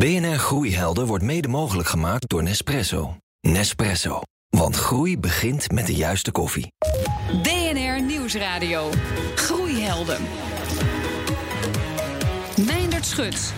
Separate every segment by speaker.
Speaker 1: BNR Groeihelden wordt mede mogelijk gemaakt door Nespresso. Nespresso. Want groei begint met de juiste koffie.
Speaker 2: BNR Nieuwsradio. Groeihelden. Meindert Schut.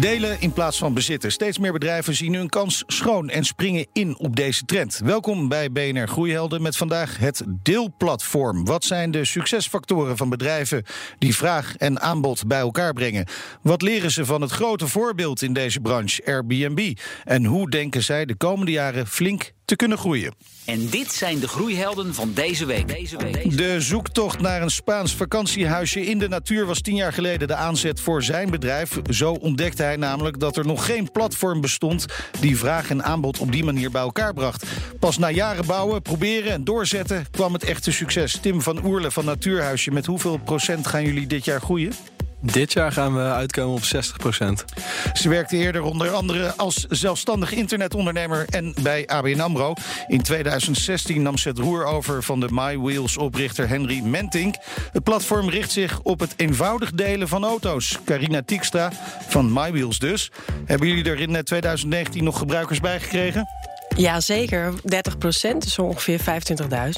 Speaker 3: Delen in plaats van bezitten. Steeds meer bedrijven zien hun kans schoon en springen in op deze trend. Welkom bij BNR Groeihelden met vandaag het deelplatform. Wat zijn de succesfactoren van bedrijven die vraag en aanbod bij elkaar brengen? Wat leren ze van het grote voorbeeld in deze branche, Airbnb? En hoe denken zij de komende jaren flink te kunnen groeien?
Speaker 4: En dit zijn de groeihelden van deze week. Deze week.
Speaker 3: De zoektocht naar een Spaans vakantiehuisje in de natuur was tien jaar geleden de aanzet voor zijn bedrijf. Zo ontdekte hij namelijk dat er nog geen platform bestond die vraag en aanbod op die manier bij elkaar bracht. Pas na jaren bouwen, proberen en doorzetten kwam het echte succes. Tim van Oerle van Natuurhuisje, met hoeveel procent gaan jullie dit jaar groeien?
Speaker 5: Dit jaar gaan we uitkomen op 60%
Speaker 3: Ze werkte eerder onder andere als zelfstandig internetondernemer en bij ABN AMRO. In 2016 nam ze het roer over van de MyWheels-oprichter Henry Mentink. Het platform richt zich op het eenvoudig delen van auto's. Carina Tiekstra van MyWheels dus. Hebben jullie er in 2019 nog gebruikers bij gekregen?
Speaker 6: Ja, zeker. 30 procent, dus ongeveer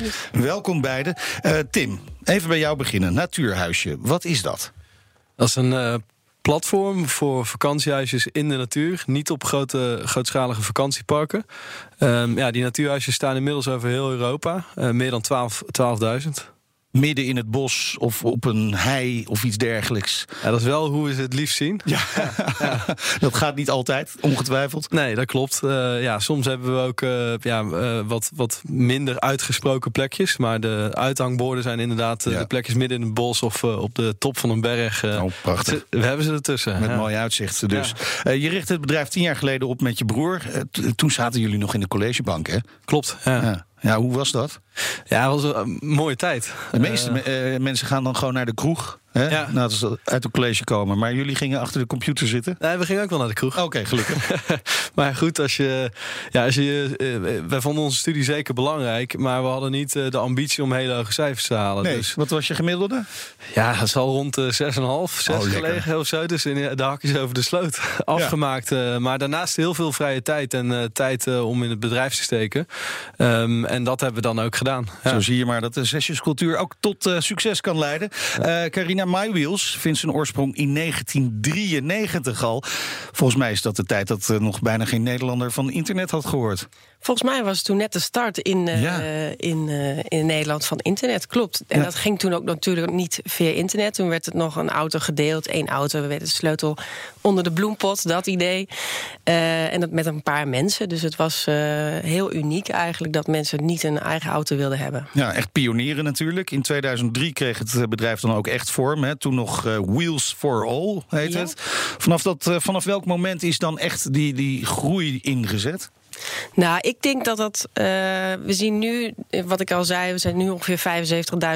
Speaker 6: 25.000.
Speaker 3: Welkom beiden. Uh, Tim, even bij jou beginnen. Natuurhuisje, wat is dat?
Speaker 5: Dat is een uh, platform voor vakantiehuisjes in de natuur. Niet op grote, grootschalige vakantieparken. Um, ja, die natuurhuisjes staan inmiddels over heel Europa. Uh, meer dan 12.000
Speaker 3: midden in het bos of op een hei of iets dergelijks.
Speaker 5: Ja, dat is wel hoe we het liefst zien.
Speaker 3: Ja, ja. dat gaat niet altijd, ongetwijfeld.
Speaker 5: Nee, dat klopt. Uh, ja, soms hebben we ook uh, ja, uh, wat, wat minder uitgesproken plekjes. Maar de uithangborden zijn inderdaad ja. de plekjes midden in het bos of op de top van een berg.
Speaker 3: oh, prachtig.
Speaker 5: We hebben ze ertussen.
Speaker 3: Met ja. mooie uitzichten dus. je richtte het bedrijf tien jaar geleden op met je broer. toen zaten jullie nog in de collegebank, hè?
Speaker 5: Klopt, ja.
Speaker 3: Ja, hoe was dat?
Speaker 5: Ja, het was een mooie tijd.
Speaker 3: De meeste uh, mensen gaan dan gewoon naar de kroeg. Hè? Ja. Nou, dat uit het college komen. Maar jullie gingen achter de computer zitten?
Speaker 5: Nee, we gingen ook wel naar de kroeg.
Speaker 3: Oké, okay, gelukkig.
Speaker 5: maar goed, als je, ja, als je, uh, wij vonden onze studie zeker belangrijk. Maar we hadden niet uh, de ambitie om hele hoge cijfers te halen.
Speaker 3: Nee,
Speaker 5: dus,
Speaker 3: wat was je gemiddelde?
Speaker 5: Ja, dat zal rond de 6,5, 6 oh, gelegen of zo. Dus in de hakjes over de sloot afgemaakt. Ja. maar daarnaast heel veel vrije tijd en tijd om in het bedrijf te steken. Um, en dat hebben we dan ook gedaan.
Speaker 3: Ja. Zo zie je maar dat de zesjescultuur ook tot succes kan leiden. Carina My MyWheels vindt zijn oorsprong in 1993 al. Volgens mij is dat de tijd dat nog bijna geen Nederlander van internet had gehoord.
Speaker 6: Volgens mij was het toen net de start in, uh, ja. in, uh, in Nederland van internet. Klopt. En ja. dat ging toen ook natuurlijk niet via internet. Toen werd het nog een auto gedeeld, één auto. We werden de sleutel onder de bloempot, dat idee. Uh, en dat met een paar mensen. Dus het was heel uniek eigenlijk dat mensen niet een eigen auto wilden hebben.
Speaker 3: Ja, echt pionieren natuurlijk. In 2003 kreeg het bedrijf dan ook echt vorm. Hè. Toen nog Wheels for All heet ja. het. Vanaf, dat, vanaf welk moment is dan echt die, die groei ingezet?
Speaker 6: Nou, ik denk dat dat. Uh, we zien nu, wat ik al zei, we zijn nu ongeveer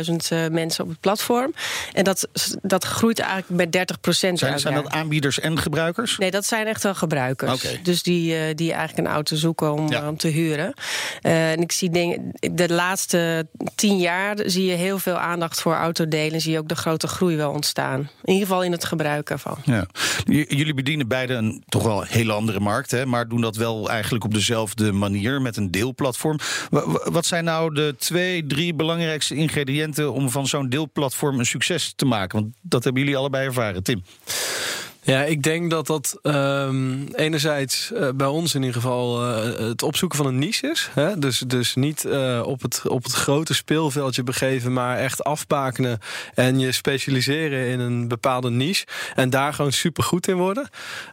Speaker 6: 75.000 uh, mensen op het platform. En dat, dat groeit eigenlijk bij 30 procent.
Speaker 3: Zijn, zijn dat aanbieders en gebruikers?
Speaker 6: Nee, dat zijn echt wel gebruikers.
Speaker 3: Okay.
Speaker 6: Dus die, uh, die eigenlijk een auto zoeken om, ja. om te huren. en ik zie denk, de laatste tien jaar zie je heel veel aandacht voor autodelen. Zie je ook de grote groei wel ontstaan. In ieder geval in het gebruik ervan.
Speaker 3: Ja. Jullie bedienen beide een toch wel hele andere markt, hè, maar doen dat wel eigenlijk op dezelfde dezelfde manier met een deelplatform. Wat zijn nou de twee, drie belangrijkste ingrediënten om van zo'n deelplatform een succes te maken? Want dat hebben jullie allebei ervaren, Tim.
Speaker 5: Ja, ik denk dat dat um, enerzijds uh, bij ons in ieder geval uh, het opzoeken van een niche is. Hè? Dus, dus niet uh, op, het, op het grote speelveldje begeven, maar echt afbakenen en je specialiseren in een bepaalde niche. En daar gewoon super goed in worden.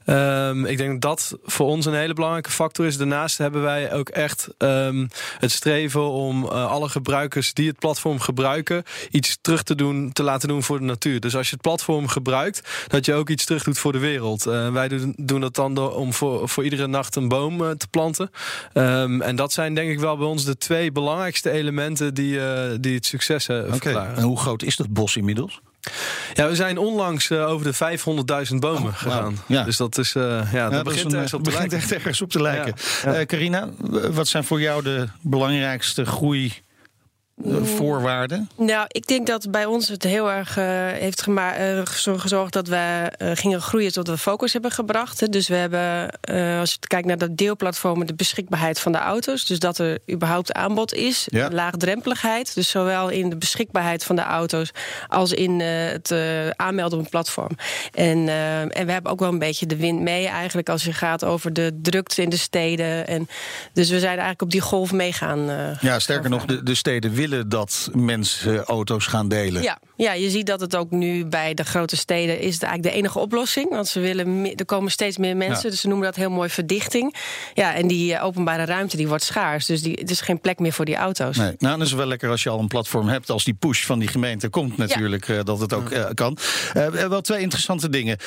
Speaker 5: Um, ik denk dat dat voor ons een hele belangrijke factor is. Daarnaast hebben wij ook echt um, het streven om alle gebruikers die het platform gebruiken, iets terug te doen, te laten doen voor de natuur. Dus als je het platform gebruikt, dat je ook iets terug doet voor de wereld. Uh, wij doen, doen dat dan door, om voor, voor iedere nacht een boom uh, te planten. Um, en dat zijn denk ik wel bij ons de twee belangrijkste elementen die, uh, die het succes hebben.
Speaker 3: Okay. En hoe groot is dat bos inmiddels?
Speaker 5: Ja, we zijn onlangs uh, over de 500.000 bomen oh, gegaan. Wow. Ja. Dus dat is, uh, ja, ja, dat, begint,
Speaker 3: een,
Speaker 5: ergens op
Speaker 3: te begint echt ergens op te lijken. Ja. Uh, Carina, wat zijn voor jou de belangrijkste groei voorwaarden?
Speaker 6: Nou, ik denk dat bij ons het heel erg uh, heeft uh, gezorgd dat we uh, gingen groeien tot we focus hebben gebracht. Dus we hebben, als je kijkt naar de deelplatformen, de beschikbaarheid van de auto's. Dus dat er überhaupt aanbod is. Ja. Laagdrempeligheid. Dus zowel in de beschikbaarheid van de auto's als in het aanmelden op een platform. En, en we hebben ook wel een beetje de wind mee eigenlijk als je gaat over de drukte in de steden. En, dus we zijn eigenlijk op die golf meegaan.
Speaker 3: ja, sterker nog, de, de steden willen dat mensen auto's gaan delen.
Speaker 6: Ja, ja, je ziet dat het ook nu bij de grote steden is het eigenlijk de enige oplossing. Want ze willen, er komen steeds meer mensen, dus ze noemen dat heel mooi verdichting. Ja, en die eh, openbare ruimte die wordt schaars. Dus die, het is geen plek meer voor die auto's.
Speaker 3: Nee, nou, dan is het wel lekker als je al een platform hebt. Als die push van die gemeente komt natuurlijk, ja. uh, dat het ook uh, kan. wel twee interessante dingen.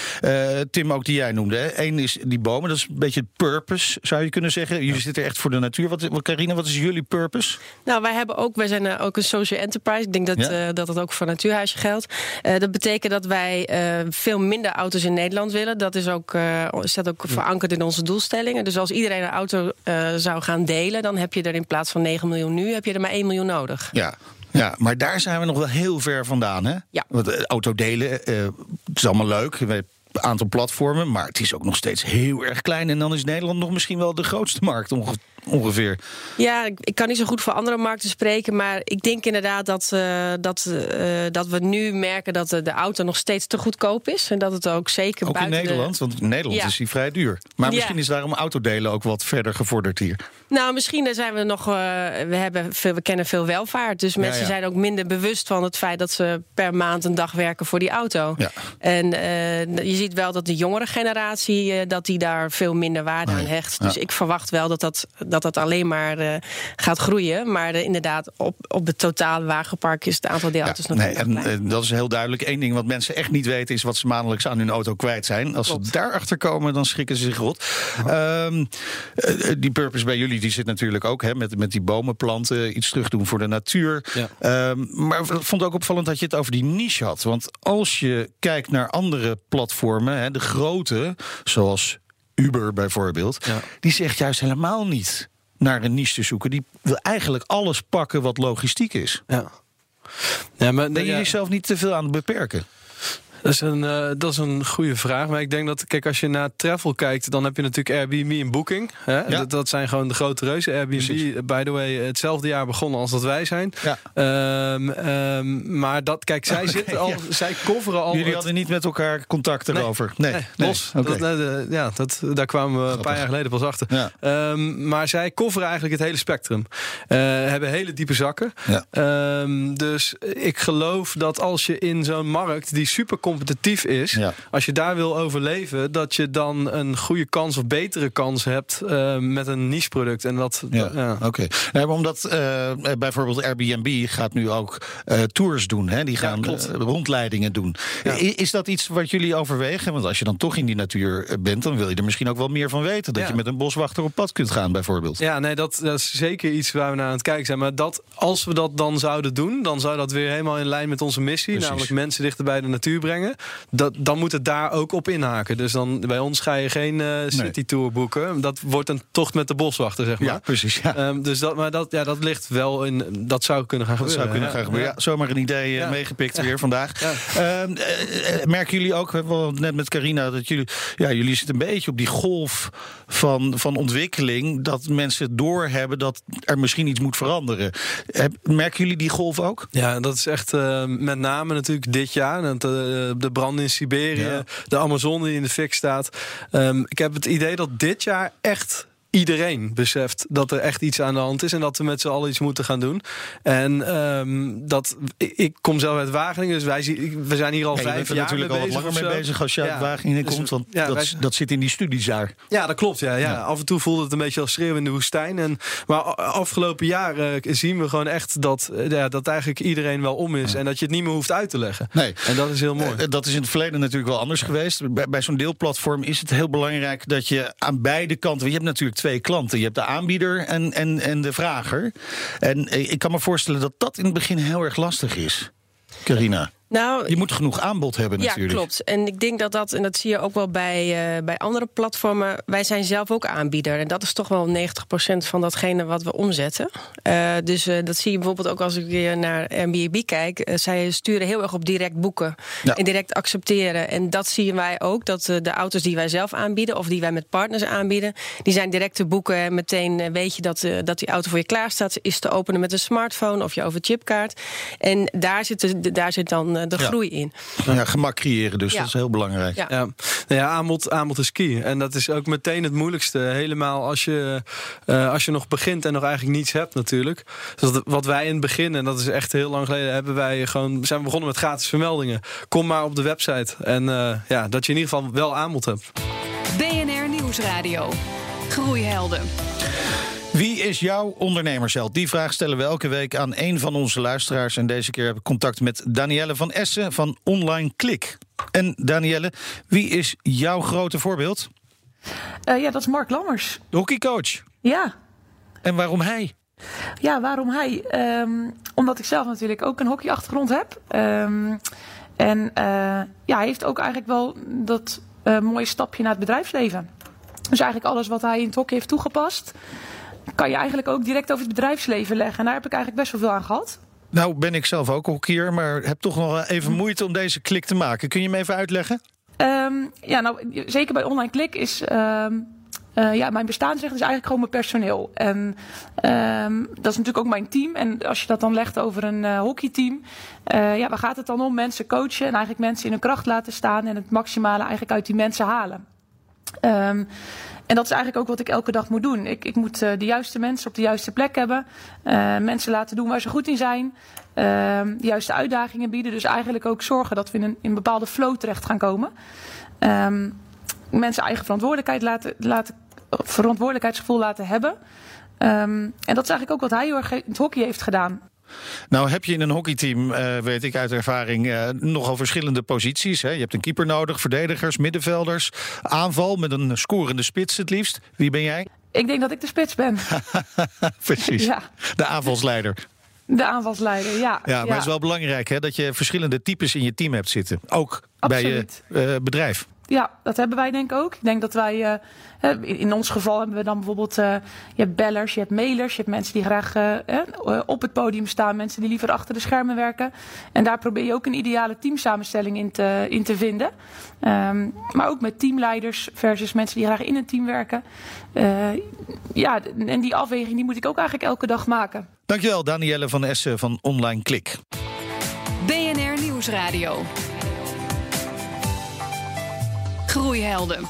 Speaker 3: Tim, ook die jij noemde. Eén is die bomen, dat is een beetje het purpose, zou je kunnen zeggen. Jullie zitten echt voor de natuur. Wat, wat, Carina, wat is jullie purpose?
Speaker 6: Nou, wij hebben ook, wij zijn ook een social enterprise. Ik denk dat ja? dat het ook voor Natuurhuisje geldt. dat betekent dat wij veel minder auto's in Nederland willen. Dat is ook, staat ook verankerd in onze doelstellingen. Dus als iedereen een auto zou gaan delen, dan heb je er in plaats van 9 miljoen nu, heb je er maar 1 miljoen nodig.
Speaker 3: Ja, ja, maar daar zijn we nog wel heel ver vandaan. Hè?
Speaker 6: Ja.
Speaker 3: Want auto delen, uh, het is allemaal leuk. We aantal platformen, maar het is ook nog steeds heel erg klein. En dan is Nederland nog misschien wel de grootste markt ongeveer ongeveer?
Speaker 6: Ja, ik kan niet zo goed voor andere markten spreken. Maar ik denk inderdaad dat, uh, dat, uh, dat we nu merken dat de, auto nog steeds te goedkoop is. En dat het ook zeker
Speaker 3: ook
Speaker 6: buiten
Speaker 3: in Nederland? Want in Nederland ja. is die vrij duur. Maar ja. misschien is daarom autodelen ook wat verder gevorderd hier.
Speaker 6: Nou, misschien zijn we nog. Uh, we, hebben veel, we kennen veel welvaart. Dus mensen ja, zijn ook minder bewust van het feit dat ze per maand een dag werken voor die auto. En je ziet wel dat de jongere generatie dat die daar veel minder waarde aan hecht. Dus ik verwacht wel dat dat dat dat alleen maar uh, gaat groeien. Maar uh, inderdaad, op, op het totale wagenpark is het aantal deelauto's ja, nog
Speaker 3: nee, en, dat is heel duidelijk. Eén ding wat mensen echt niet weten... is wat ze maandelijks aan hun auto kwijt zijn. Als Klopt. ze daarachter komen, dan schrikken ze zich rot. Uh, die purpose bij jullie die zit natuurlijk ook... Hè, met, met die bomen planten, iets terug doen voor de natuur. Ja. Um, maar ik vond ook opvallend dat je het over die niche had. Want als je kijkt naar andere platformen... Hè, de grote, zoals Uber bijvoorbeeld... Ja. die zegt juist helemaal niet naar een niche te zoeken. Die wil eigenlijk alles pakken wat logistiek is.
Speaker 5: Ja. Ja, maar,
Speaker 3: ben je ja. jezelf niet te veel aan het beperken?
Speaker 5: Dat is, een, uh, dat is een goede vraag. Maar ik denk dat, kijk, als je naar travel kijkt, dan heb je natuurlijk Airbnb en Booking. Hè? Ja. Dat, dat, zijn gewoon de grote reuzen. Airbnb, Precies. by the way, hetzelfde jaar begonnen als dat wij zijn. Ja. Um, um, maar dat, kijk, zij okay, zitten al, ja. zij coveren al.
Speaker 3: Jullie het... hadden niet met elkaar contact erover?
Speaker 5: Nee, nee, nee los. Okay. Dat, uh, ja, dat, daar kwamen we Grappig. een paar jaar geleden pas achter. Ja. Um, maar zij coveren eigenlijk het hele spectrum. Uh, hebben hele diepe zakken. dus ik geloof dat als je in zo'n markt die super competitief is, ja. als je daar wil overleven, dat je dan een goede kans of betere kans hebt uh, met een niche product. En dat,
Speaker 3: ja, ja. oké. Okay. Ja, omdat uh, bijvoorbeeld Airbnb gaat nu ook uh, tours doen. Hè? Die gaan rondleidingen doen. Is dat iets wat jullie overwegen? Want als je dan toch in die natuur bent, dan wil je er misschien ook wel meer van weten. Dat je met een boswachter op pad kunt gaan, bijvoorbeeld.
Speaker 5: Ja, nee, dat, dat is zeker iets waar we naar aan het kijken zijn. Maar dat, als we dat dan zouden doen, dan zou dat weer helemaal in lijn met onze missie. Precies. Namelijk mensen dichter bij de natuur brengen dat, dan moet het daar ook op inhaken. Dus dan bij ons ga je geen uh, city tour boeken. Dat wordt een tocht met de boswachter, zeg maar.
Speaker 3: Ja, precies. Ja.
Speaker 5: Um, dus dat, maar dat, ja, dat ligt wel in. Dat zou kunnen gaan gebeuren.
Speaker 3: Dat zou kunnen gaan gebeuren. Ja, zomaar een idee ja. meegepikt weer vandaag. Um, uh, merken jullie ook, we net met Carina, dat jullie, ja, jullie zitten een beetje op die golf van, van ontwikkeling. Dat mensen doorhebben dat er misschien iets moet veranderen. Merken jullie die golf ook?
Speaker 5: Ja, dat is echt uh, met name natuurlijk dit jaar. Dat, de branden in Siberië, ja. de Amazone die in de fik staat. Um, ik heb het idee dat dit jaar echt iedereen beseft dat er echt iets aan de hand is en dat we met z'n allen iets moeten gaan doen. En um, dat ik kom zelf uit Wageningen, dus wij we zijn hier al ja, vijf jaar
Speaker 3: natuurlijk al wat langer mee bezig als je ja. uit Wageningen dus, komt, want ja, dat, wij, dat zit in die studies daar.
Speaker 5: Ja, dat klopt. Ja, ja. Af en toe voelde het een beetje als schreeuwen in de woestijn. En, maar afgelopen jaar uh, zien we gewoon echt dat, uh, ja, dat eigenlijk iedereen wel om is en dat je het niet meer hoeft uit te leggen.
Speaker 3: Nee.
Speaker 5: En dat is heel mooi.
Speaker 3: Uh, dat is in het verleden natuurlijk wel anders geweest. Bij, bij zo'n deelplatform is het heel belangrijk dat je aan beide kanten, je hebt natuurlijk twee klanten. Je hebt de aanbieder en, en, en de vrager. En ik kan me voorstellen dat dat in het begin heel erg lastig is. Carina.
Speaker 6: Nou,
Speaker 3: je moet genoeg aanbod hebben
Speaker 6: ja,
Speaker 3: natuurlijk.
Speaker 6: klopt. En ik denk dat dat, en dat zie je ook wel bij, uh, bij andere platformen. Wij zijn zelf ook aanbieder. En dat is toch wel 90% van datgene wat we omzetten. Uh, dus uh, dat zie je bijvoorbeeld ook als ik weer naar Airbnb kijk. zij sturen heel erg op direct boeken ja. en direct accepteren. En dat zien wij ook. Dat de auto's die wij zelf aanbieden of die wij met partners aanbieden, die zijn direct te boeken. En meteen weet je dat, dat die auto voor je klaar staat. Is te openen met een smartphone of je over chipkaart. En daar zit, daar zit dan de
Speaker 3: ja.
Speaker 6: groei in.
Speaker 3: Ja, gemak creëren dus, dat is heel belangrijk.
Speaker 5: Ja, ja. Nou ja aanbod, aanbod is key. En dat is ook meteen het moeilijkste. Helemaal als je, uh, als je nog begint en nog eigenlijk niets hebt natuurlijk. Dus dat, wat wij in het begin, en dat is echt heel lang geleden... hebben wij gewoon, zijn we begonnen met gratis vermeldingen. Kom maar op de website. En uh, ja, dat je in ieder geval wel aanbod hebt.
Speaker 2: BNR Nieuwsradio. Groeihelden.
Speaker 3: Wie is jouw ondernemersheld? Die vraag stellen we elke week aan een van onze luisteraars. En deze keer heb ik contact met Danielle van Essen van Online Klik. En Danielle, wie is jouw grote voorbeeld?
Speaker 7: Uh, ja, dat is Mark Lammers.
Speaker 3: De hockeycoach?
Speaker 7: Ja.
Speaker 3: En waarom hij?
Speaker 7: Ja, waarom hij? Um, omdat ik zelf natuurlijk ook een hockeyachtergrond heb. Um, en uh, ja, hij heeft ook eigenlijk wel dat uh, mooie stapje naar het bedrijfsleven. Dus eigenlijk alles wat hij in het hockey heeft toegepast kan je eigenlijk ook direct over het bedrijfsleven leggen. En daar heb ik eigenlijk best wel veel aan gehad.
Speaker 3: Nou ben ik zelf ook hockeyer, maar heb toch nog even moeite om deze klik te maken. Kun je me even uitleggen?
Speaker 7: Um, ja, nou zeker bij online klik is... Um, uh, ja, mijn bestaansrecht is eigenlijk gewoon mijn personeel. En um, dat is natuurlijk ook mijn team. En als je dat dan legt over een uh, hockeyteam, uh, ja, waar gaat het dan om? Mensen coachen en eigenlijk mensen in hun kracht laten staan en het maximale eigenlijk uit die mensen halen. Um, en dat is eigenlijk ook wat ik elke dag moet doen. Ik, ik moet uh, de juiste mensen op de juiste plek hebben. Uh, mensen laten doen waar ze goed in zijn. Uh, de juiste uitdagingen bieden. Dus eigenlijk ook zorgen dat we in een, in bepaalde flow terecht gaan komen. Um, mensen eigen verantwoordelijkheid laten, laten, verantwoordelijkheidsgevoel laten hebben. Um, en dat is eigenlijk ook wat hij heel erg in het hockey heeft gedaan.
Speaker 3: Nou heb je in een hockeyteam, uh, weet ik uit ervaring, uh, nogal verschillende posities. Hè? Je hebt een keeper nodig, verdedigers, middenvelders, aanval met een scorende spits het liefst. Wie ben jij?
Speaker 7: Ik denk dat ik de spits ben.
Speaker 3: Precies, ja. de aanvalsleider.
Speaker 7: De aanvalsleider, ja.
Speaker 3: Ja, maar ja. het is wel belangrijk hè, dat je verschillende types in je team hebt zitten. Ook Absoluut. bij je uh, bedrijf.
Speaker 7: Ja, dat hebben wij denk ik ook. Ik denk dat wij, uh, in ons geval hebben we dan bijvoorbeeld, uh, je hebt bellers, je hebt mailers, je hebt mensen die graag uh, op het podium staan, mensen die liever achter de schermen werken. En daar probeer je ook een ideale teamsamenstelling in te, in te vinden. Um, maar ook met teamleiders versus mensen die graag in een team werken. ja, en die afweging die moet ik ook eigenlijk elke dag maken.
Speaker 3: Dankjewel Danielle van Essen van Online Klik.
Speaker 2: BNR Nieuwsradio. Groeihelden.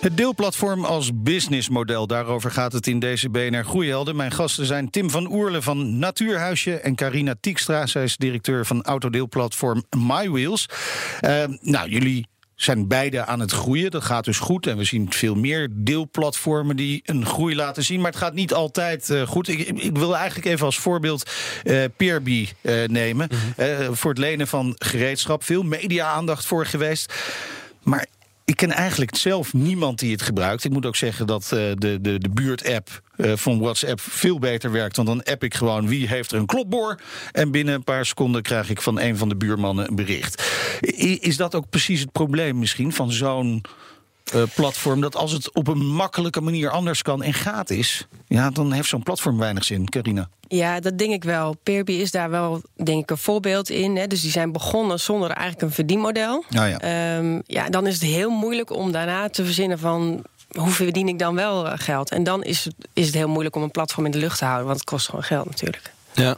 Speaker 3: Het deelplatform als businessmodel, daarover gaat het in deze BNR Groeihelden. Mijn gasten zijn Tim van Oerle van Natuurhuisje en Carina Tiekstra. Zij is directeur van autodeelplatform MyWheels. Uh, nou, jullie zijn beide aan het groeien. Dat gaat dus goed. En we zien veel meer deelplatformen die een groei laten zien. Maar het gaat niet altijd uh, goed. Ik, ik, wil eigenlijk even als voorbeeld uh, Peerby uh, nemen. Mm -hmm. voor het lenen van gereedschap. Veel media-aandacht voor geweest. Maar ik ken eigenlijk zelf niemand die het gebruikt. Ik moet ook zeggen dat uh, de, de, de buurt-app uh, van WhatsApp veel beter werkt. Want dan app ik gewoon wie heeft er een klopboor. En binnen een paar seconden krijg ik van een van de buurmannen een bericht. Is dat ook precies het probleem misschien van zo'n platform? Dat als het op een makkelijke manier anders kan en gaat is... ja, dan heeft zo'n platform weinig zin, Carina.
Speaker 6: Ja, dat denk ik wel. Peerby is daar wel, denk ik, een voorbeeld in. Hè. Dus die zijn begonnen zonder eigenlijk een verdienmodel.
Speaker 3: Oh ja.
Speaker 6: Um, ja, dan is het heel moeilijk om daarna te verzinnen van hoe verdien ik dan wel geld? En dan is het, is het heel moeilijk om een platform in de lucht te houden, want het kost gewoon geld natuurlijk.
Speaker 5: Ja.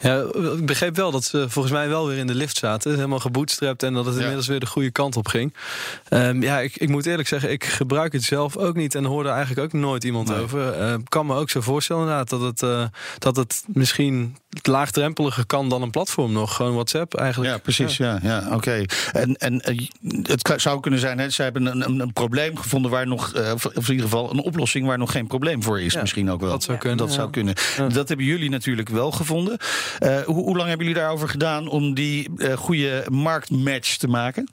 Speaker 5: Ja, ik begreep wel dat ze volgens mij wel weer in de lift zaten. Helemaal gebootstrapt en dat het inmiddels weer de goede kant op ging. Um, ja, ik, ik, moet eerlijk zeggen, ik gebruik het zelf ook niet en hoorde eigenlijk ook nooit iemand nee. over. Uh, kan me ook zo voorstellen inderdaad dat het, uh, dat het misschien laagdrempeliger kan dan een platform nog. Gewoon WhatsApp eigenlijk.
Speaker 3: Ja, precies. Ja, ja, ja oké. Okay. En, en uh, het zou kunnen zijn, hè, ze hebben een, een, een probleem gevonden waar nog, uh, of in ieder geval een oplossing waar nog geen probleem voor is.
Speaker 5: Ja,
Speaker 3: misschien ook wel.
Speaker 5: Dat zou kunnen.
Speaker 3: Dat, zou kunnen. dat hebben jullie natuurlijk wel gevonden. Uh, hoe, hoe, lang hebben jullie daarover gedaan om die goede marktmatch te maken?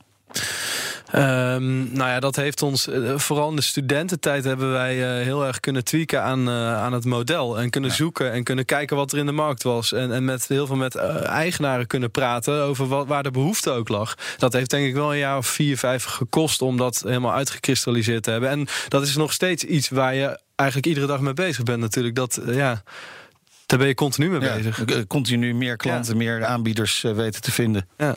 Speaker 5: Um, nou ja, dat heeft ons, uh, vooral in de studententijd hebben wij uh, heel erg kunnen tweaken aan, uh, aan het model. En kunnen ja. zoeken en kunnen kijken wat er in de markt was. En, en met heel veel met eigenaren kunnen praten over wat, waar de behoefte ook lag. Dat heeft denk ik wel een jaar of vier, vijf gekost om dat helemaal uitgekristalliseerd te hebben. En dat is nog steeds iets waar je eigenlijk iedere dag mee bezig bent natuurlijk. Dat, ja... Daar ben je continu mee
Speaker 3: ja,
Speaker 5: bezig.
Speaker 3: Continu meer klanten, meer aanbieders uh, weten te vinden.
Speaker 6: Ja.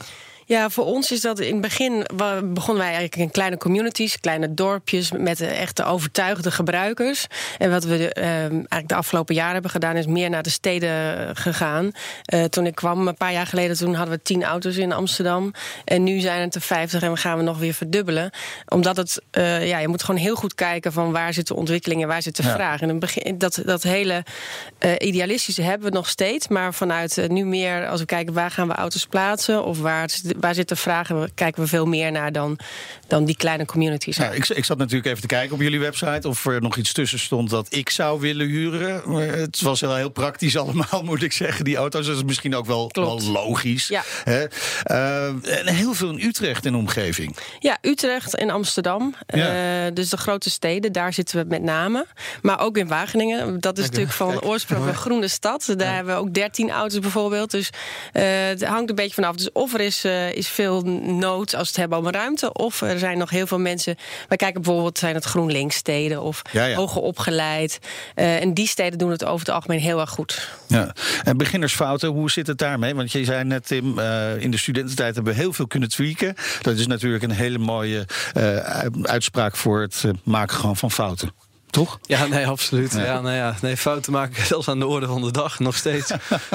Speaker 6: Ja, voor ons is dat in het begin begonnen wij eigenlijk in kleine communities, kleine dorpjes met echte overtuigde gebruikers. En wat we uh, eigenlijk de afgelopen jaren hebben gedaan, is meer naar de steden gegaan. Uh, toen ik kwam, een paar jaar geleden, toen hadden we tien auto's in Amsterdam. En nu zijn het er vijftig en we gaan we nog weer verdubbelen. Omdat het, uh, ja, je moet gewoon heel goed kijken van waar zit de ontwikkeling en waar zit de ja. vraag. En in begin, dat, dat hele idealistische hebben we nog steeds. Maar vanuit nu meer, als we kijken waar gaan we auto's plaatsen of waar waar zitten vragen, kijken we veel meer naar dan, dan die kleine communities.
Speaker 3: Ja, ik, ik zat natuurlijk even te kijken op jullie website of er nog iets tussen stond dat ik zou willen huren. Maar het was wel heel praktisch allemaal, moet ik zeggen. Die auto's, dat is misschien ook wel, wel logisch.
Speaker 6: Ja.
Speaker 3: Hè? Uh, en heel veel in Utrecht en omgeving.
Speaker 6: Ja, Utrecht en Amsterdam. Ja. Uh, dus de grote steden, daar zitten we met name. Maar ook in Wageningen. Dat is natuurlijk van oorsprong een groene stad. Daar ja. hebben we ook 13 auto's bijvoorbeeld. Dus uh, het hangt een beetje vanaf. Dus of er is is veel nood als het hebben om ruimte. Of er zijn nog heel veel mensen. Wij kijken bijvoorbeeld, zijn het GroenLinks steden of
Speaker 3: ja, ja.
Speaker 6: hoger opgeleid. Uh, en die steden doen het over het algemeen heel erg goed.
Speaker 3: Ja. En beginnersfouten, hoe zit het daarmee? Want je zei net, Tim, uh, in de studententijd hebben we heel veel kunnen tweaken. Dat is natuurlijk een hele mooie uitspraak voor het maken gewoon van fouten. Toch?
Speaker 5: Ja, nee, absoluut. Nee. Ja, nou ja, nee, fouten maken zelfs aan de orde van de dag nog steeds.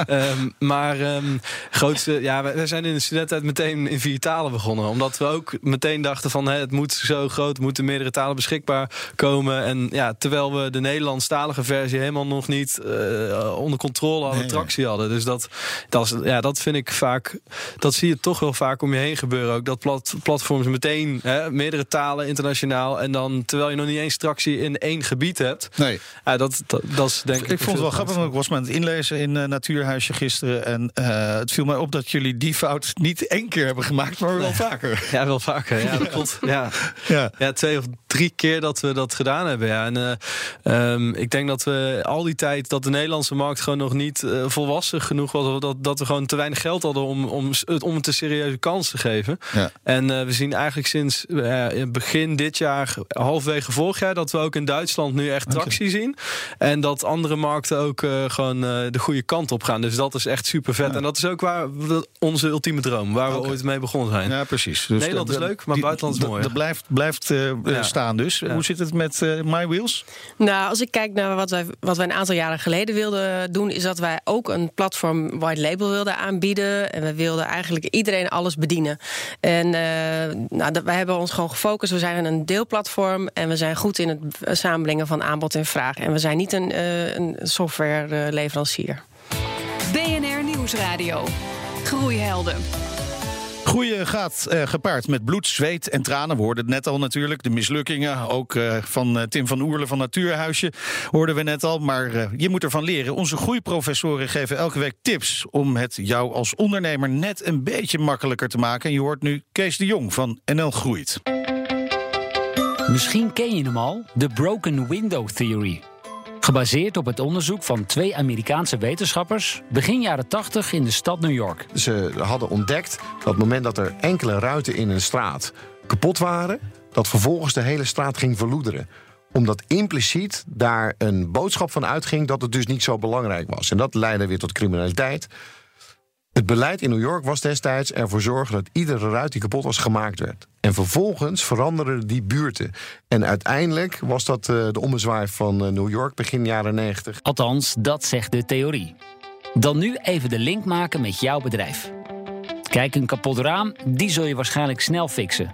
Speaker 5: um, maar um, grootste, ja, we zijn in de studententijd meteen in vier talen begonnen. Omdat we ook meteen dachten van hè, het moet zo groot, moeten meerdere talen beschikbaar komen. En ja, terwijl we de Nederlandstalige versie helemaal nog niet uh, onder controle hadden, nee, tractie nee. hadden. Dus dat, dat, is, ja, dat vind ik vaak, dat zie je toch wel vaak om je heen gebeuren. Ook dat plat, platforms meteen hè, meerdere talen internationaal. En dan terwijl je nog niet eens tractie in één gebied hebt.
Speaker 3: Nee.
Speaker 5: Ja, dat, dat, dat is denk ik.
Speaker 3: Ik vond het wel grappig, want ik was met het inlezen in uh, Natuurhuisje gisteren. En uh, het viel mij op dat jullie die fout niet één keer hebben gemaakt, maar wel nee. vaker.
Speaker 5: Ja, wel vaker. Ja, dat klopt. Ja. Ja. ja, twee of drie keer dat we dat gedaan hebben. Ja. En uh, um, ik denk dat we al die tijd dat de Nederlandse markt gewoon nog niet uh, volwassen genoeg was. Dat, dat we gewoon te weinig geld hadden om, om, om het een serieuze kans te geven.
Speaker 3: Ja.
Speaker 5: En uh, we zien eigenlijk sinds begin dit jaar, halfwege vorig jaar, dat we ook in Duitsland nu echt tractie okay. zien. En dat andere markten ook uh, gewoon uh, de goede kant op gaan. Dus dat is echt super vet. Ja. En dat is ook waar onze ultieme droom, waar okay. we ooit mee begonnen zijn.
Speaker 3: Ja, precies. Dus
Speaker 5: Nederland is leuk, maar die, buitenland is mooi.
Speaker 3: Dat blijft, blijft uh, ja. staan dus. Hoe zit het met My Wheels?
Speaker 6: Nou, als ik kijk naar wat wij, wat wij een aantal jaren geleden wilden doen, is dat wij ook een platform white label wilden aanbieden. En we wilden eigenlijk iedereen alles bedienen. En nou, dat, wij hebben ons gewoon gefocust. We zijn een deelplatform en we zijn goed in het van aanbod en vraag. En we zijn niet een, uh, een softwareleverancier.
Speaker 2: BNR Nieuwsradio. Groeihelden.
Speaker 3: Groeien gaat uh, gepaard met bloed, zweet en tranen. We hoorden het net al natuurlijk. De mislukkingen, ook uh, van uh, Tim van Oerle van Natuurhuisje, hoorden we net al. Maar je moet ervan leren. Onze groeiprofessoren geven elke week tips om het jou als ondernemer net een beetje makkelijker te maken. En je hoort nu Kees de Jong van NL Groeit.
Speaker 8: Misschien ken je hem al, de Broken Window Theory. Gebaseerd op het onderzoek van twee Amerikaanse wetenschappers begin jaren 80 in de stad New York.
Speaker 9: Ze hadden ontdekt dat het moment dat er enkele ruiten in een straat kapot waren, dat vervolgens de hele straat ging verloederen omdat impliciet daar een boodschap van uitging dat het dus niet zo belangrijk was. En dat leidde weer tot criminaliteit. Het beleid in New York was destijds ervoor zorgen dat iedere ruit die kapot was gemaakt werd. En vervolgens veranderden die buurten. En uiteindelijk was dat uh, de ommezwaai van uh, New York begin jaren 90.
Speaker 8: Althans, dat zegt de theorie. Dan nu even de link maken met jouw bedrijf. Kijk, een kapot raam, die zul je waarschijnlijk snel fixen.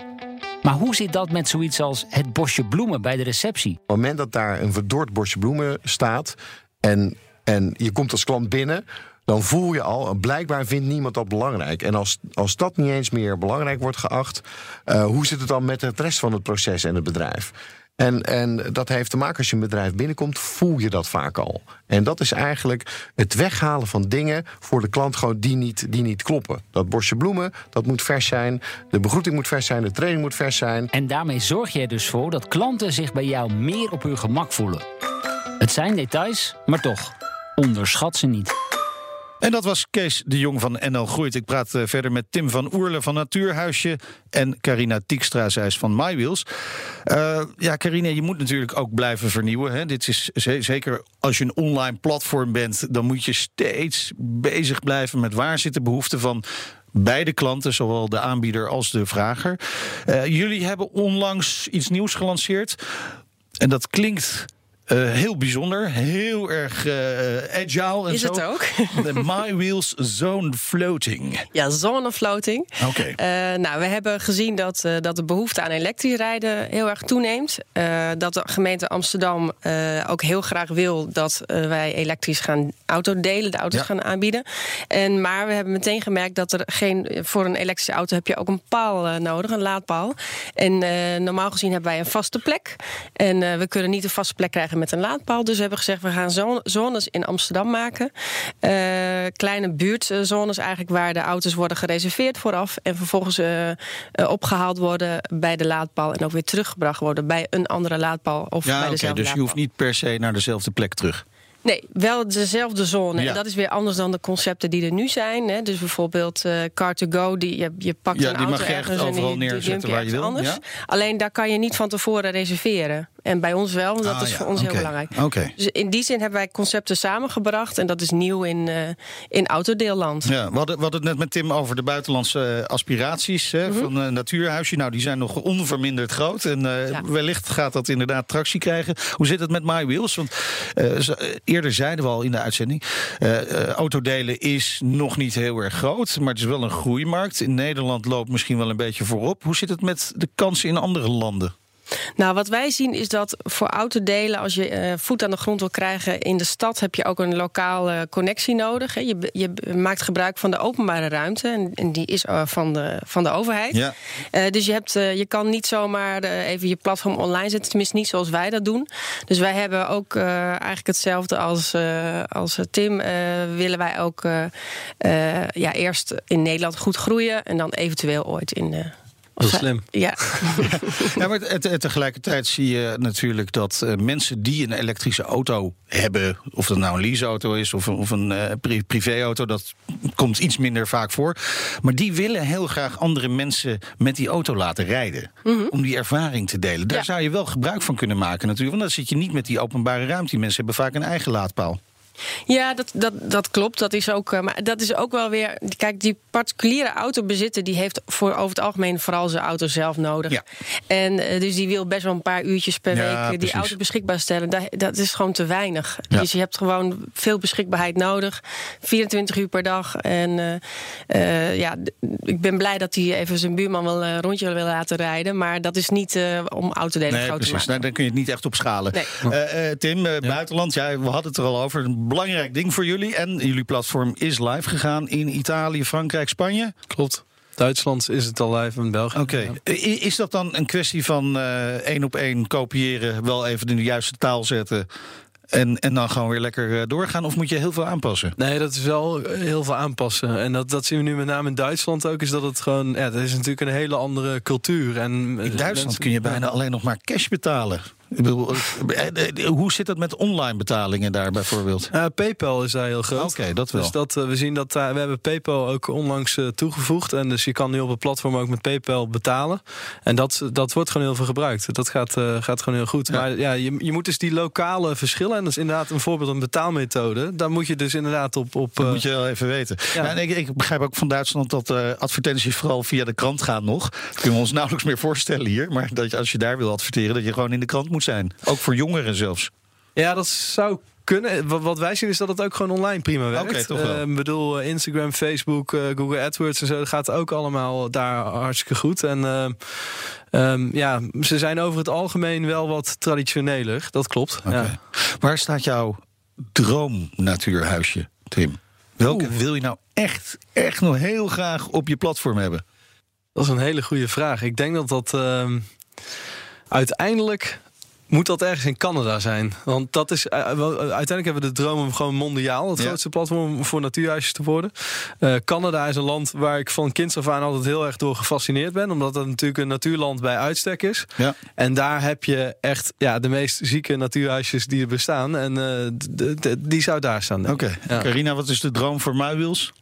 Speaker 8: Maar hoe zit dat met zoiets als het bosje bloemen bij de receptie?
Speaker 9: Op het moment dat daar een verdord bosje bloemen staat en, en je komt als klant binnen dan voel je al, blijkbaar vindt niemand dat belangrijk. En als, als dat niet eens meer belangrijk wordt geacht, uh, hoe zit het dan met het rest van het proces en het bedrijf? En, en dat heeft te maken als je een bedrijf binnenkomt, voel je dat vaak al. En dat is eigenlijk het weghalen van dingen voor de klant gewoon die niet, die niet kloppen. Dat bosje bloemen, dat moet vers zijn. De begroeting moet vers zijn, de training moet vers zijn.
Speaker 8: En daarmee zorg je er dus voor dat klanten zich bij jou meer op hun gemak voelen. Het zijn details, maar toch, onderschat ze niet.
Speaker 3: En dat was Kees de Jong van NL Groeit. Ik praat eh, verder met Tim van Oerle van Natuurhuisje en Carina Tiekstra, zij is van MyWheels. Uh, ja, Carina, je moet natuurlijk ook blijven vernieuwen. Hè? Dit is zeker als je een online platform bent, dan moet je steeds bezig blijven met waar zit de behoefte van beide klanten, zowel de aanbieder als de vrager. Uh, jullie hebben onlangs iets nieuws gelanceerd. En dat klinkt uh, heel bijzonder, heel erg uh, agile en
Speaker 6: Is
Speaker 3: zo.
Speaker 6: het ook?
Speaker 3: De My Wheels Zone Floating.
Speaker 6: Ja, zone floating.
Speaker 3: Oké.
Speaker 6: Okay. Uh, nou, we hebben gezien dat, dat de behoefte aan elektrisch rijden heel erg toeneemt. dat de gemeente Amsterdam ook heel graag wil dat wij elektrisch gaan autodelen, de auto's ja. gaan aanbieden. En, maar we hebben meteen gemerkt dat er geen. Voor een elektrische auto heb je ook een paal nodig, een laadpaal. En normaal gezien hebben wij een vaste plek. En we kunnen niet een vaste plek krijgen met een laadpaal. Dus we hebben gezegd, we gaan zones in Amsterdam maken. Uh, kleine buurtzones eigenlijk waar de auto's worden gereserveerd vooraf. En vervolgens uh, uh, opgehaald worden bij de laadpaal. En ook weer teruggebracht worden bij een andere laadpaal. Of
Speaker 3: ja,
Speaker 6: bij
Speaker 3: oké.
Speaker 6: dezelfde
Speaker 3: dus je hoeft niet per se naar dezelfde plek terug.
Speaker 6: Nee, wel dezelfde zone.
Speaker 3: Ja.
Speaker 6: En dat is weer anders dan de concepten die er nu zijn. Hè. Dus bijvoorbeeld uh, Car2Go, die, je, je pakt
Speaker 3: Ja,
Speaker 6: een
Speaker 3: die
Speaker 6: auto
Speaker 3: mag je echt
Speaker 6: ergens en
Speaker 3: overal
Speaker 6: die, die dump je
Speaker 3: waar je wil,
Speaker 6: Anders.
Speaker 3: ja?
Speaker 6: Alleen daar kan je niet van tevoren reserveren. En bij ons wel, want dat
Speaker 3: Ah,
Speaker 6: is
Speaker 3: ja,
Speaker 6: voor ons heel belangrijk. Dus in die zin hebben wij concepten samengebracht. En dat is nieuw in, uh, in autodeelland.
Speaker 3: Ja, we, hadden, we hadden het net met Tim over de buitenlandse uh, aspiraties hè,
Speaker 6: Mhm.
Speaker 3: van uh, Natuurhuisje. Nou, die zijn nog onverminderd groot. En uh,
Speaker 6: Ja.
Speaker 3: wellicht gaat dat inderdaad tractie krijgen. Hoe zit het met My Wheels? Want uh, eerder zeiden we al in de uitzending... autodelen is nog niet heel erg groot, maar het is wel een groeimarkt. In Nederland loopt misschien wel een beetje voorop. Hoe zit het met de kansen in andere landen?
Speaker 6: Nou, wat wij zien is dat voor autodelen, als je eh, voet aan de grond wil krijgen in de stad, heb je ook een lokale connectie nodig. Hè. Je, je maakt gebruik van de openbare ruimte en, en die is eh, van, de, van de overheid.
Speaker 3: Ja.
Speaker 6: Eh, dus je, hebt, je kan niet zomaar even je platform online zetten, tenminste niet zoals wij dat doen. Dus wij hebben ook eigenlijk hetzelfde als, als Tim. willen wij ook ja, eerst in Nederland goed groeien en dan eventueel ooit in. eh,
Speaker 5: Heel
Speaker 6: of-
Speaker 5: slim.
Speaker 6: Ja.
Speaker 3: Ja, maar te- te- tegelijkertijd zie je natuurlijk dat eh, mensen die een elektrische auto hebben, of dat nou een leaseauto is of een, of een eh, pri- privéauto, dat komt iets minder vaak voor. Maar die willen heel graag andere mensen met die auto laten rijden. Om die ervaring te delen. Daar
Speaker 6: Ja.
Speaker 3: zou je wel gebruik van kunnen maken natuurlijk. Want dan zit je niet met die openbare ruimte. Die mensen hebben vaak een eigen laadpaal.
Speaker 6: Ja, dat, dat, dat klopt. Dat is ook, eh, maar dat is ook wel weer. Kijk, die particuliere autobezitter die heeft voor over het algemeen vooral zijn auto zelf nodig.
Speaker 3: Ja.
Speaker 6: En eh, dus die wil best wel een paar uurtjes per
Speaker 3: Ja,
Speaker 6: week eh, die
Speaker 3: precies.
Speaker 6: auto beschikbaar stellen. Dat, dat is gewoon te weinig.
Speaker 3: Ja.
Speaker 6: Dus je hebt gewoon veel beschikbaarheid nodig. 24 uur per dag. En eh, eh, ja, ik ben blij dat hij even zijn buurman wel een rondje wil laten rijden. Maar dat is niet eh, om autodelen
Speaker 3: Nee,
Speaker 6: groot te maken.
Speaker 3: Nou, dan kun je het niet echt op schalen.
Speaker 6: Nee.
Speaker 3: Eh, eh, Tim, eh, buitenland, ja, we hadden het er al over. Belangrijk ding voor jullie. En jullie platform is live gegaan in Italië, Frankrijk, Spanje.
Speaker 5: Klopt. Duitsland is het al live en België.
Speaker 3: Oké. Is dat dan een kwestie van eh, één op één kopiëren, wel even in de juiste taal zetten en, en dan gewoon weer lekker eh, doorgaan? Of moet je heel veel aanpassen?
Speaker 5: Nee, dat is wel heel veel aanpassen. En dat, dat zien we nu met name in Duitsland ook. Is dat het gewoon. Ja, dat is natuurlijk een hele andere cultuur. En, eh,
Speaker 3: In Duitsland
Speaker 5: mensen-
Speaker 3: kun je bijna alleen nog maar cash betalen. Ik bedoel, eh, eh, hoe zit dat met online betalingen daar bijvoorbeeld?
Speaker 5: Ja, PayPal is daar heel groot.
Speaker 3: Oké, dat wel.
Speaker 5: Dus dat, we zien dat we hebben PayPal ook onlangs toegevoegd. En dus je kan nu op het platform ook met PayPal betalen. En dat, dat wordt gewoon heel veel gebruikt. Dat gaat, gaat gewoon heel goed.
Speaker 3: Ja.
Speaker 5: Maar ja, je, je moet dus die lokale verschillen. En dat is inderdaad een voorbeeld een betaalmethode. Daar moet je dus inderdaad op. op
Speaker 3: Dat moet je wel even weten.
Speaker 5: ja.
Speaker 3: En ik, ik begrijp ook van Duitsland dat advertenties vooral via de krant gaan nog. Dat kunnen we ons nauwelijks meer voorstellen hier. Maar dat je, als je daar wil adverteren, dat je gewoon in de krant moet zijn. Ook voor jongeren zelfs.
Speaker 5: Ja, dat zou kunnen. Wat, wij zien is dat het ook gewoon online prima werkt.
Speaker 3: Oké, toch wel.
Speaker 5: Eh, Ik bedoel, eh, Instagram, Facebook, eh, Google AdWords en zo. Dat gaat ook allemaal daar hartstikke goed. En eh, ehm, ja, ze zijn over het algemeen wel wat traditioneler. Dat klopt. Ja.
Speaker 3: Waar staat jouw droomnatuurhuisje, Tim? Welke wil je nou echt, echt nog heel graag op je platform hebben?
Speaker 5: Dat is een hele goede vraag. Ik denk dat dat ehm, uiteindelijk moet dat ergens in Canada zijn. Want dat is, uh, uiteindelijk hebben we de droom om gewoon mondiaal het grootste platform voor natuurhuisjes te worden. Uh, Canada is een land waar ik van kinds af aan altijd heel erg door gefascineerd ben. Omdat het natuurlijk een natuurland bij uitstek is.
Speaker 3: Ja.
Speaker 5: En daar heb je echt ja, de meest zieke natuurhuisjes die er bestaan. En uh, die zou daar staan.
Speaker 3: Oké. Okay. Ja. Carina, wat is de droom voor Muiwils?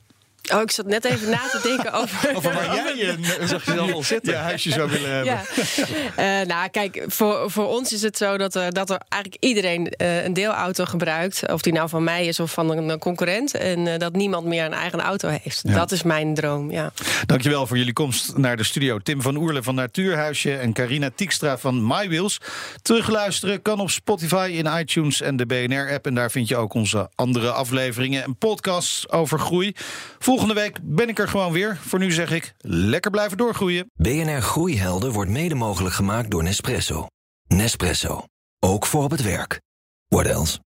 Speaker 6: Oh, ik zat net even na te denken over...
Speaker 3: over waar jij een, zag je al zitten. Ja, huisje zou willen hebben.
Speaker 6: Ja. Uh, nou, kijk, voor, voor ons is het zo dat, uh, dat er eigenlijk iedereen uh, een deelauto gebruikt. Of die nou van mij is of van een, concurrent. En dat niemand meer een eigen auto heeft. Ja. Dat is mijn droom, ja.
Speaker 3: Dankjewel voor jullie komst naar de studio. Tim van Oerle van Natuurhuisje en Carina Tiekstra van MyWheels. Terugluisteren kan op Spotify, in iTunes en de BNR-app. En daar vind je ook onze andere afleveringen en podcasts over groei. Volgende week ben ik er gewoon weer. Voor nu zeg ik lekker blijven doorgroeien.
Speaker 1: BNR Groeihelden wordt mede mogelijk gemaakt door Nespresso. Nespresso. Ook voor op het werk. What else?